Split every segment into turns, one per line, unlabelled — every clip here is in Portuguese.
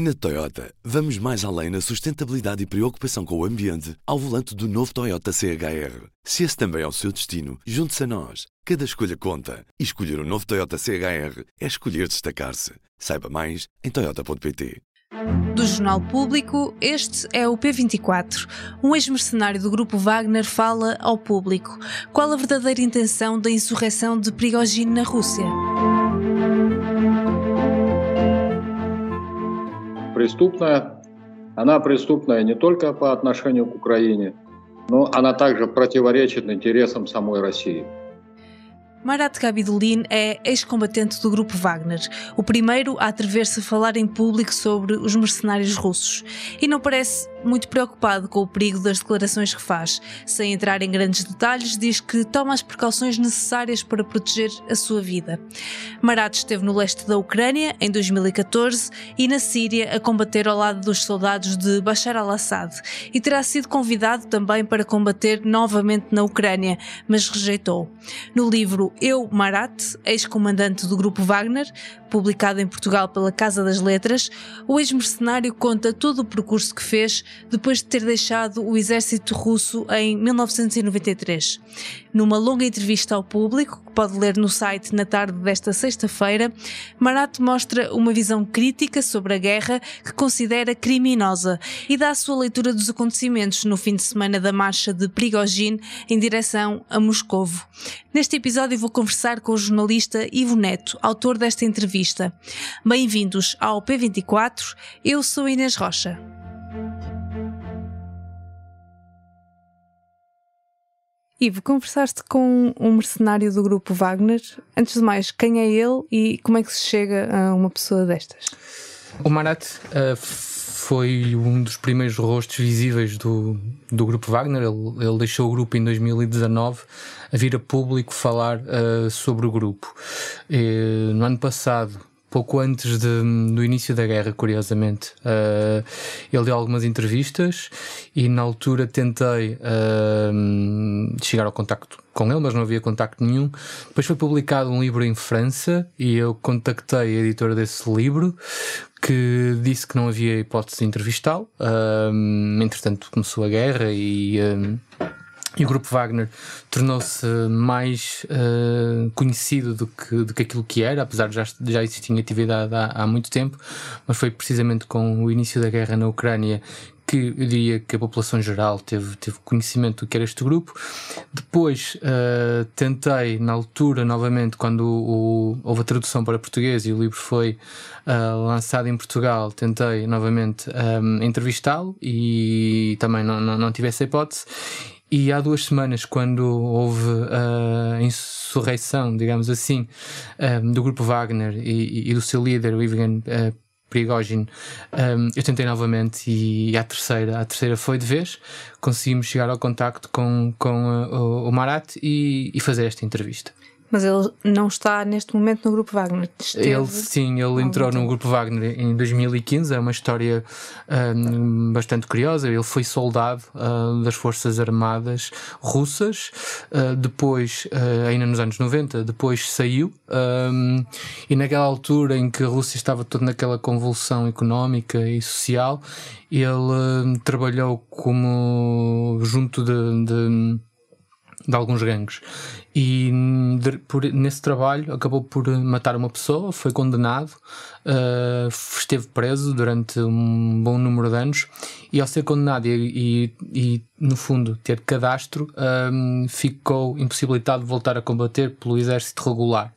Na Toyota, vamos mais além na sustentabilidade e preocupação com o ambiente ao volante do novo Toyota CHR. Se esse também é o seu destino, junte-se a nós. Cada escolha conta. E escolher o um novo Toyota CHR é escolher destacar-se. Saiba mais em Toyota.pt.
Do Jornal Público, este é o P24. Um ex-mercenário do grupo Wagner fala ao público. Qual a verdadeira intenção da insurreição de Prigogine na Rússia?
Преступная. Она преступная не только по отношению к Украине, но она также противоречит интересам самой России.
Marat Gabidulin é ex-combatente do grupo Wagner, o primeiro a atrever-se a falar em público sobre os mercenários russos, e não parece muito preocupado com o perigo das declarações que faz. Sem entrar em grandes detalhes, diz que toma as precauções necessárias para proteger a sua vida. Marat esteve no leste da Ucrânia em 2014 e na Síria a combater ao lado dos soldados de Bashar al-Assad e terá sido convidado também para combater novamente na Ucrânia, mas rejeitou. No livro eu, Marat, ex-comandante do grupo Wagner, publicado em Portugal pela Casa das Letras, o ex-mercenário conta todo o percurso que fez depois de ter deixado o exército russo em 1993. Numa longa entrevista ao público, pode ler no site na tarde desta sexta-feira, Marat mostra uma visão crítica sobre a guerra que considera criminosa e dá a sua leitura dos acontecimentos no fim de semana da marcha de Prigogine em direção a Moscovo. Neste episódio vou conversar com o jornalista Ivo Neto, autor desta entrevista. Bem-vindos ao P24, eu sou Inês Rocha. Ivo, conversaste com um mercenário do grupo Wagner. Antes de mais, quem é ele e como é que se chega a uma pessoa destas?
O Marat uh, foi um dos primeiros rostos visíveis do, do grupo Wagner. Ele, ele deixou o grupo em 2019 a vir a público falar uh, sobre o grupo. E, no ano passado, pouco antes de, do início da guerra, curiosamente. Uh, ele deu algumas entrevistas e na altura tentei uh, chegar ao contacto com ele, mas não havia contacto nenhum. Depois foi publicado um livro em França e eu contactei a editora desse livro que disse que não havia hipótese de entrevistá-lo. Uh, entretanto, começou a guerra e e o grupo Wagner tornou-se mais uh, conhecido do que, do que aquilo que era, apesar de já, já existir atividade há, há muito tempo, mas foi precisamente com o início da guerra na Ucrânia que eu diria que a população geral teve, teve conhecimento do que era este grupo. Depois uh, tentei, na altura, novamente, quando o, o, houve a tradução para português e o livro foi uh, lançado em Portugal, tentei novamente um, entrevistá-lo e também não, não, não tive essa hipótese. E há duas semanas, quando houve a insurreição, digamos assim, um, do grupo Wagner e, e, do seu líder, o Ivan uh, Prigogine, um, eu tentei novamente e a terceira, a terceira foi de vez. Conseguimos chegar ao contacto com, com uh, o, o Marat e, e fazer esta entrevista.
Mas ele não está neste momento no Grupo Wagner.
Esteve ele sim, ele entrou no Grupo Wagner em 2015. É uma história um, bastante curiosa. Ele foi soldado uh, das Forças Armadas russas, uh, depois, uh, ainda nos anos 90, depois saiu. Um, e naquela altura em que a Rússia estava toda naquela convulsão económica e social, ele trabalhou como junto de, de de alguns gangues. E de, por, nesse trabalho acabou por matar uma pessoa, foi condenado, uh, esteve preso durante um bom número de anos e ao ser condenado e, e, e no fundo ter cadastro, ah, ficou impossibilitado de voltar a combater pelo exército regular.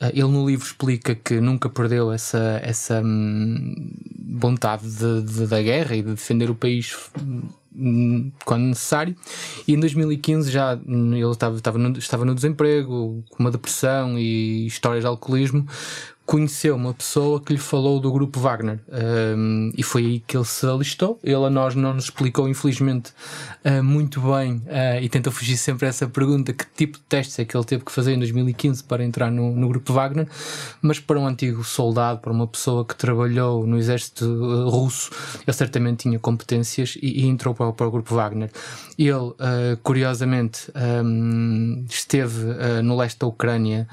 Uh, ele no livro explica que nunca perdeu essa, essa um, vontade de, de, da guerra e de defender o país quando necessário. E em 2015 já ele estava, estava, no, estava no desemprego, com uma depressão e histórias de alcoolismo conheceu uma pessoa que lhe falou do grupo Wagner um, e foi aí que ele se alistou. Ele a nós não nos explicou, infelizmente, uh, muito bem uh, e tentou fugir sempre a essa pergunta: que tipo de testes é que ele teve que fazer em 2015 para entrar no, no grupo Wagner? Mas para um antigo soldado, para uma pessoa que trabalhou no exército uh, russo, ele certamente tinha competências e, e entrou para, para, o grupo Wagner. Ele, curiosamente, um, esteve no leste da Ucrânia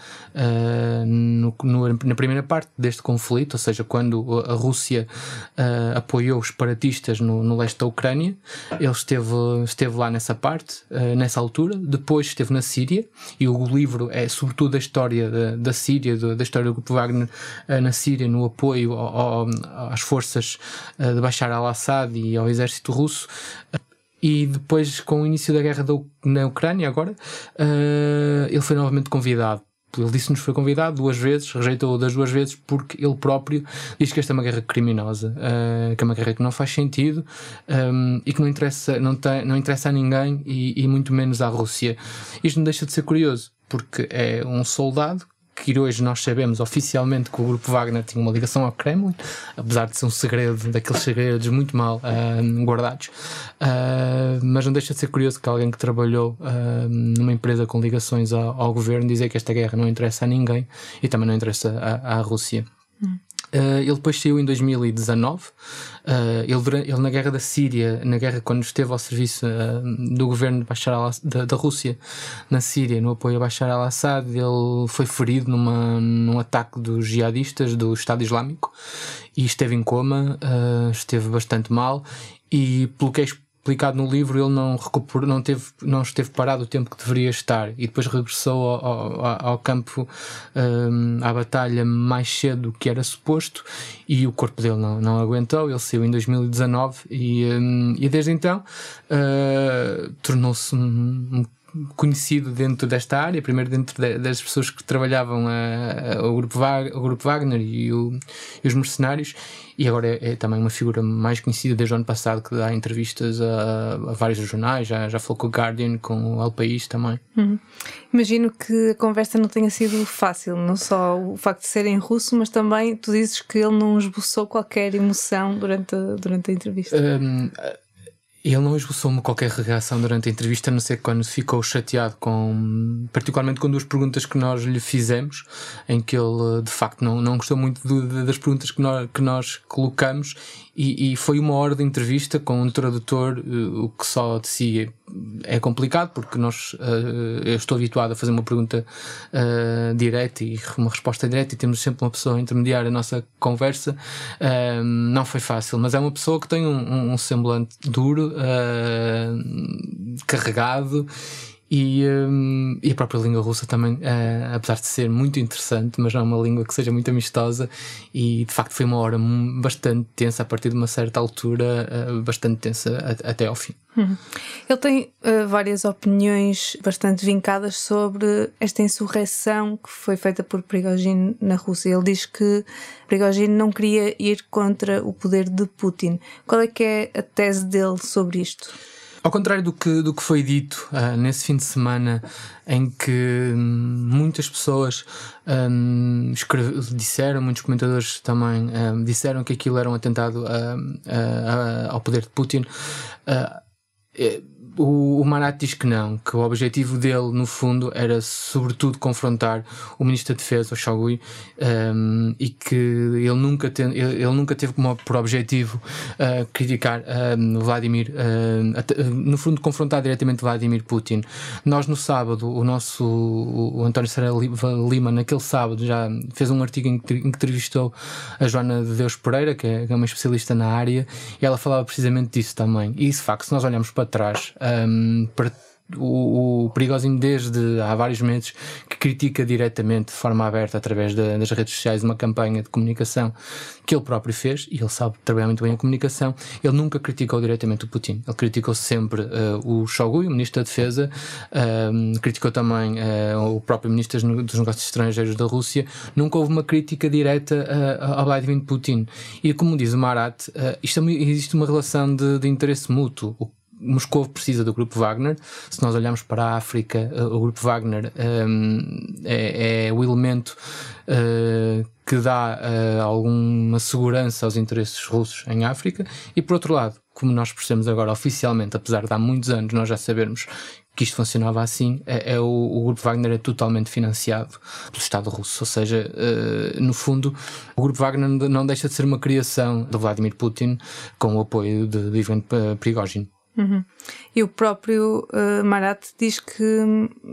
no, no, na primeira primeira parte deste conflito, ou seja, quando a Rússia uh, apoiou os separatistas no, no, leste da Ucrânia, ele esteve, esteve lá nessa parte, uh, nessa altura. Depois esteve na Síria, e o livro é sobretudo a história da, da Síria, da, história do grupo Wagner uh, na Síria, no apoio ao, ao, às forças de Bashar al-Assad e ao exército russo e depois, com o início da guerra na Ucrânia, agora, uh, ele foi novamente convidado. Ele disse-nos foi convidado duas vezes, rejeitou das duas vezes porque ele próprio diz que esta é uma guerra criminosa, uh, que é uma guerra que não faz sentido um, e que não interessa, não, tem, não interessa a ninguém e, e muito menos à Rússia. Isto não deixa de ser curioso, porque é um soldado que hoje nós sabemos oficialmente que o grupo Wagner tinha uma ligação ao Kremlin, apesar de ser um segredo, daqueles segredos muito mal uh, guardados. Uh, mas não deixa de ser curioso que alguém que trabalhou uh, numa empresa com ligações ao, ao, governo dizer que esta guerra não interessa a ninguém e também não interessa à, à Rússia. Uh, ele depois saiu em 2019. Uh, ele, ele, na guerra da Síria, na guerra quando esteve ao serviço uh, do governo de Bashar al da, da, Rússia na Síria, no apoio a Bashar al-Assad, ele foi ferido numa, num ataque dos jihadistas do Estado Islâmico e esteve em coma, esteve bastante mal. E pelo que é explicado no livro, ele não recuperou, não, teve, não esteve parado o tempo que deveria estar e depois regressou ao, ao, ao campo, um, à batalha mais cedo do que era suposto e o corpo dele não, não aguentou. Ele saiu em 2019 e, um, e desde então uh, tornou-se um, conhecido dentro desta área, primeiro dentro de, das pessoas que trabalhavam a, a, o, grupo Wagner, o grupo Wagner e, o, e os mercenários, e agora é, é, também uma figura mais conhecida desde o ano passado que dá entrevistas a, a vários jornais, já, já falou com o Guardian, com o El País também.
Uhum. Imagino que a conversa não tenha sido fácil, não só o facto de ser em russo, mas também tu dizes que ele não esboçou qualquer emoção durante a, durante a entrevista.
Um, ele não esboçou-me qualquer reação durante a entrevista, a não ser quando ficou chateado com, particularmente com duas perguntas que nós lhe fizemos, em que ele de facto não, não gostou muito das perguntas que nós, que nós colocamos e, e, foi uma hora de entrevista com um tradutor, uh, o que só de si é, complicado, porque nós, uh, eu estou habituado a fazer uma pergunta uh, direta e uma resposta direta, e temos sempre uma pessoa a intermediar a nossa conversa. não foi fácil, mas é uma pessoa que tem um, um semblante duro, carregado e, um, e, a própria língua russa também, uh, apesar de ser muito interessante, mas não é uma língua que seja muito amistosa, e de facto foi uma hora bastante tensa, a partir de uma certa altura, uh, bastante tensa até ao fim.
Uhum. Ele tem uh, várias opiniões bastante vincadas sobre esta insurreição que foi feita por Prigogine na Rússia. Ele diz que Prigogine não queria ir contra o poder de Putin. Qual é que é a tese dele sobre isto?
Ao contrário do que, do que foi dito uh, nesse fim de semana, em que hum, muitas pessoas um, disseram, muitos comentadores também um, disseram que aquilo era um atentado uh, ao poder de Putin. Uh, o, o Marat diz que não, que o objetivo dele, no fundo, era sobretudo confrontar o Ministro da Defesa, o Shogui, um, e que ele nunca, ele, ele, nunca teve como por objetivo uh, criticar Vladimir, uh, no fundo, confrontar diretamente Vladimir Putin. Nós, no sábado, o nosso o, António Serra Lima, naquele sábado, já fez um artigo em que, entrevistou a Joana de Deus Pereira, que é, que é uma especialista na área, e ela falava precisamente disso também. E de facto, se nós olharmos para trás, um, para o, o Perigosinho desde há vários meses que critica diretamente de forma aberta através de, das redes sociais uma campanha de comunicação que ele próprio fez e ele sabe trabalhar muito bem a comunicação. Ele nunca criticou diretamente o Putin. Ele criticou sempre uh, o Shoigu o Ministro da Defesa uh, criticou também uh, o próprio Ministro dos Negócios Estrangeiros da Rússia. Nunca houve uma crítica direta ao Vladimir Putin. E como diz o Marat isto é, existe uma relação de, de interesse mútuo Moscou precisa do grupo Wagner. Se nós olharmos para a África, eh, o grupo Wagner um, é, é, o elemento uh, que dá uh, alguma segurança aos interesses russos em África. E por outro lado, como nós percebemos agora oficialmente, apesar de há muitos anos nós já sabermos que isto funcionava assim, é, é o, o, grupo Wagner é totalmente financiado pelo Estado russo. Ou seja, uh, no fundo, o grupo Wagner não deixa de ser uma criação de Vladimir Putin com o apoio de, Ivan Prigozhin.
Uhum. E o próprio uh, Marat diz que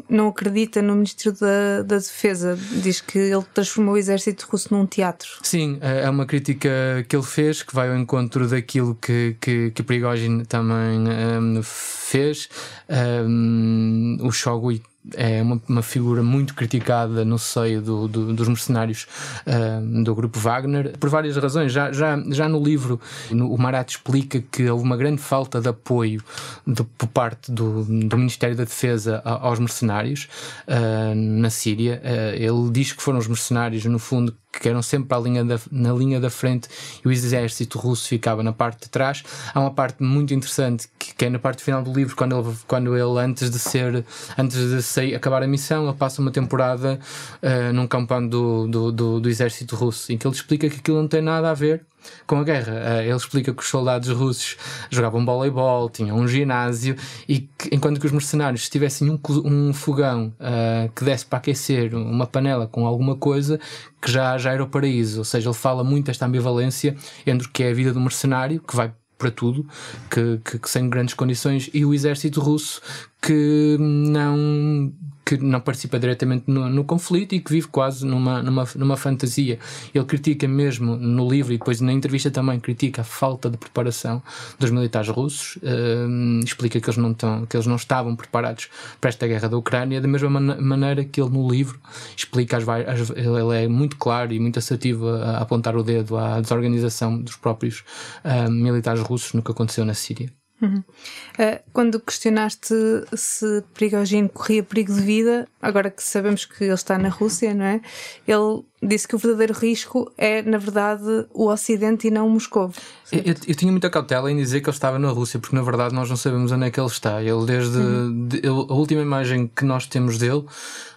não acredita no Ministro da, da, Defesa, diz que ele transformou o exército russo num teatro.
Sim, é, é uma crítica que ele fez que vai ao encontro daquilo que, que, que Prigozhin também um, fez. Um, o Shogui é uma, uma, figura muito criticada no seio do, do, dos mercenários uh, do grupo Wagner, por várias razões. Já, já, já no livro, no, o Marat explica que houve uma grande falta de apoio de, por parte do, do Ministério da Defesa aos mercenários uh, na Síria. Uh, ele diz que foram os mercenários, no fundo, que eram sempre linha da, na linha da frente e o exército russo ficava na parte de trás. Há uma parte muito interessante que, que é na parte final do livro, quando ele, quando ele antes de ser, antes de sair, acabar a missão, ele passa uma temporada uh, num campão do, do, do, do exército russo, em que ele explica que aquilo não tem nada a ver com a guerra. Eh, ele explica que os soldados russos jogavam voleibol, tinham um ginásio e que, enquanto que os mercenários, se tivessem um, um fogão uh, que desse para aquecer uma panela com alguma coisa, que já, já era o paraíso. Ou seja, ele fala muito desta ambivalência entre o que é a vida do mercenário, que vai para tudo, que, que, que sem grandes condições, e o exército russo que não que não participa diretamente no, no, conflito e que vive quase numa, numa, numa fantasia. Ele critica mesmo no livro e depois na entrevista também critica a falta de preparação dos militares russos, uh, explica que eles, não estão, que eles não estavam preparados para esta guerra da Ucrânia, da mesma man maneira que ele no livro explica, as, as, ele é muito claro e muito assertivo a, a apontar o dedo à desorganização dos próprios uh, militares russos no que aconteceu na Síria.
Uhum. Uh, quando questionaste se Prigogine corria perigo de vida, agora que sabemos que ele está na Rússia, não é? Ele disse que o verdadeiro risco é, na verdade, o Ocidente e não Moscou.
Eu, eu, tinha muita cautela em dizer que ele estava na Rússia, porque na verdade nós não sabemos onde é que ele está. Ele, desde uhum. de, ele, a última imagem que nós temos dele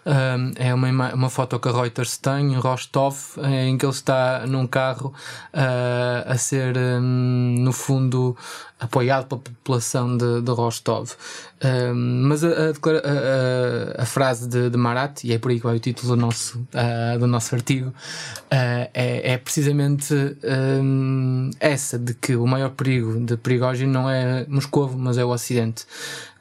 um, é uma, uma foto que a Reuters tem em Rostov, em que ele está num carro uh, a ser, um, no fundo, apoiado pela população de, de Rostov. Um, mas a, a, a, a frase de, de, Marat, e é por aí que vai o título do nosso, uh, do nosso artigo, uh, é, é, precisamente um, essa, de que o maior perigo de Prigogine não é Moscou, mas é o Ocidente.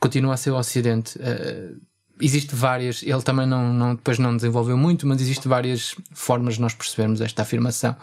Continua a ser o Ocidente. Uh, existe várias, ele também não, não, depois não desenvolveu muito, mas existe várias formas de nós percebermos esta afirmação.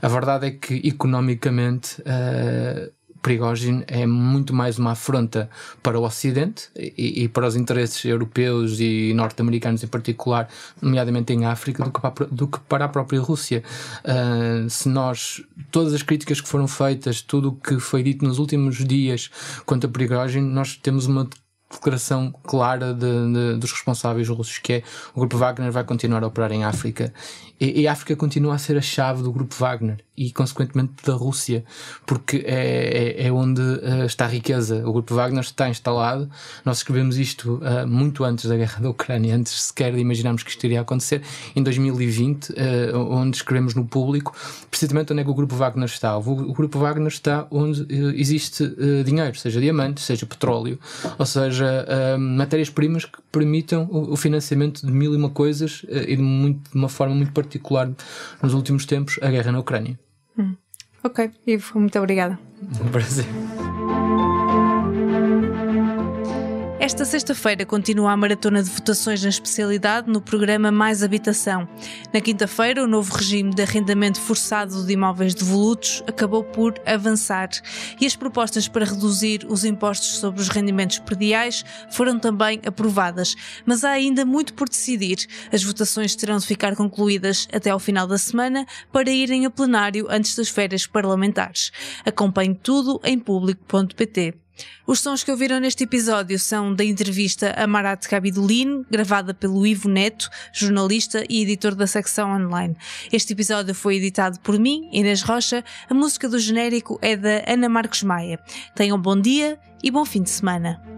A verdade é que economicamente uh, Prigogine é muito mais uma afronta para o Ocidente e, e para os interesses europeus e norte-americanos em particular, nomeadamente em África, do que para, do que para a própria Rússia. Uh, se nós, todas as críticas que foram feitas, tudo o que foi dito nos últimos dias quanto a Prigogine, nós temos uma declaração clara de, de, dos responsáveis russos, que é o grupo Wagner vai continuar a operar em África. E, e a África continua a ser a chave do grupo Wagner e, consequentemente, da Rússia, porque é, é, é onde uh, está a riqueza. O grupo Wagner está instalado. Nós escrevemos isto uh, muito antes da guerra da Ucrânia, antes sequer de imaginarmos que isto iria acontecer, em 2020, uh, eh, onde escrevemos no público precisamente onde é que o grupo Wagner está. O, o grupo Wagner está onde existe dinheiro, seja diamantes, seja petróleo, ou seja, matérias-primas que permitam o, o, financiamento de mil e uma coisas e de, muito, de uma forma muito particular nos últimos tempos, a guerra na Ucrânia.
Hum. Ok, Ivo, muito obrigada.
Um prazer.
Esta sexta-feira continua a maratona de votações na especialidade no programa Mais Habitação. Na quinta-feira, o novo regime de arrendamento forçado de imóveis devolutos acabou por avançar e as propostas para reduzir os impostos sobre os rendimentos prediais foram também aprovadas. Mas há ainda muito por decidir. As votações terão de ficar concluídas até ao final da semana para irem a plenário antes das férias parlamentares. Acompanhe tudo em público.pt. Os sons que ouviram neste episódio são da entrevista a Marat Kabidulin, gravada pelo Ivo Neto, jornalista e editor da secção online. Este episódio foi editado por mim, Inês Rocha. A música do genérico é da Ana Marcos Maia. Tenham bom dia e bom fim de semana.